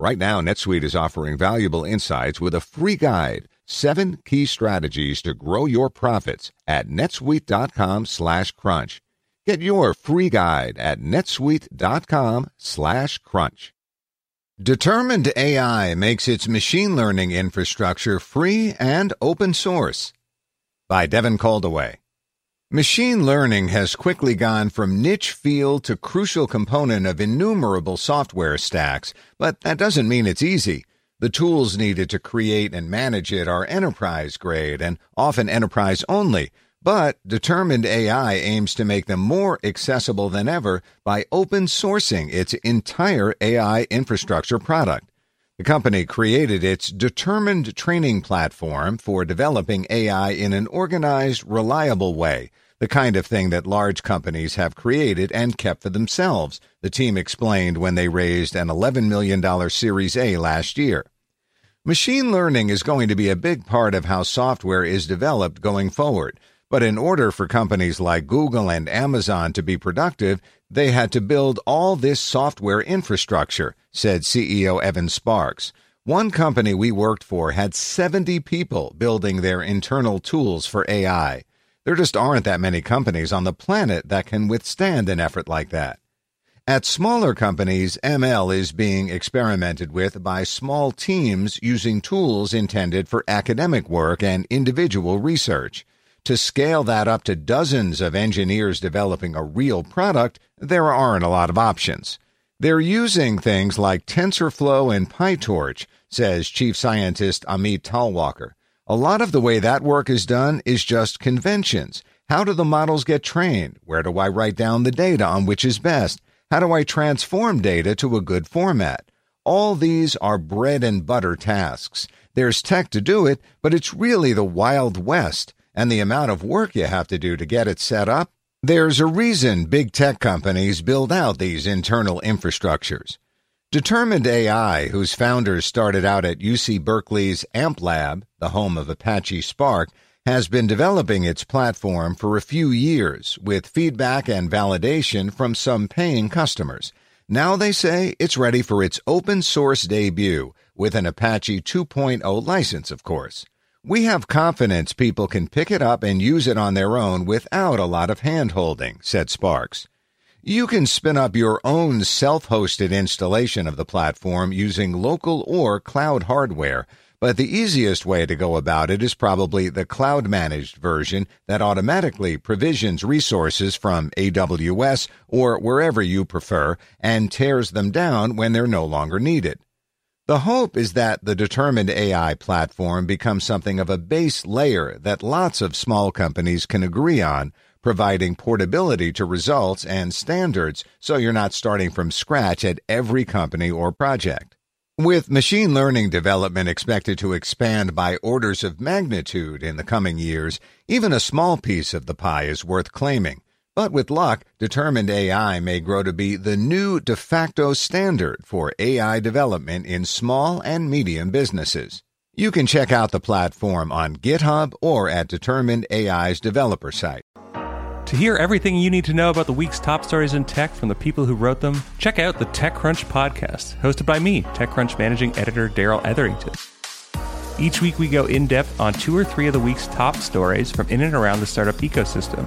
Right now, NetSuite is offering valuable insights with a free guide, seven key strategies to grow your profits at netsuite.com slash crunch. Get your free guide at netsuite.com slash crunch. Determined AI makes its machine learning infrastructure free and open source. By Devin Coldewey. Machine learning has quickly gone from niche field to crucial component of innumerable software stacks, but that doesn't mean it's easy. The tools needed to create and manage it are enterprise grade and often enterprise only, but Determined AI aims to make them more accessible than ever by open sourcing its entire AI infrastructure product. The company created its Determined training platform for developing AI in an organized, reliable way, the kind of thing that large companies have created and kept for themselves, the team explained when they raised an $11 million Series A last year. Machine learning is going to be a big part of how software is developed going forward. But in order for companies like Google and Amazon to be productive, they had to build all this software infrastructure, said CEO Evan Sparks. One company we worked for had 70 people building their internal tools for AI. There just aren't that many companies on the planet that can withstand an effort like that. At smaller companies, ML is being experimented with by small teams using tools intended for academic work and individual research. To scale that up to dozens of engineers developing a real product, there aren't a lot of options. They're using things like TensorFlow and PyTorch, says Chief Scientist Ameet Talwalkar. A lot of the way that work is done is just conventions. How do the models get trained? Where do I write down the data on which is best? How do I transform data to a good format? All these are bread and butter tasks. There's tech to do it, but it's really the Wild West, and the amount of work you have to do to get it set up. There's a reason big tech companies build out these internal infrastructures. Determined AI, whose founders started out at UC Berkeley's AMP Lab, the home of Apache Spark, has been developing its platform for a few years with feedback and validation from some paying customers. Now they say it's ready for its open source debut with an Apache 2.0 license, of course. We have confidence people can pick it up and use it on their own without a lot of hand holding, said Sparks. You can spin up your own self hosted installation of the platform using local or cloud hardware, but the easiest way to go about it is probably the cloud managed version that automatically provisions resources from AWS or wherever you prefer and tears them down when they're no longer needed. The hope is that the Determined AI platform becomes something of a base layer that lots of small companies can agree on providing portability to results and standards so you're not starting from scratch at every company or project. With machine learning development expected to expand by orders of magnitude in the coming years, even a small piece of the pie is worth claiming. But with luck, determined AI may grow to be the new de facto standard for AI development in small and medium businesses. You can check out the platform on GitHub or at Determined AI's developer site. To hear everything you need to know about the week's top stories in tech from the people who wrote them, check out the TechCrunch podcast, hosted by me, TechCrunch managing editor Darrell Etherington. Each week, we go in depth on two or three of the week's top stories from in and around the startup ecosystem.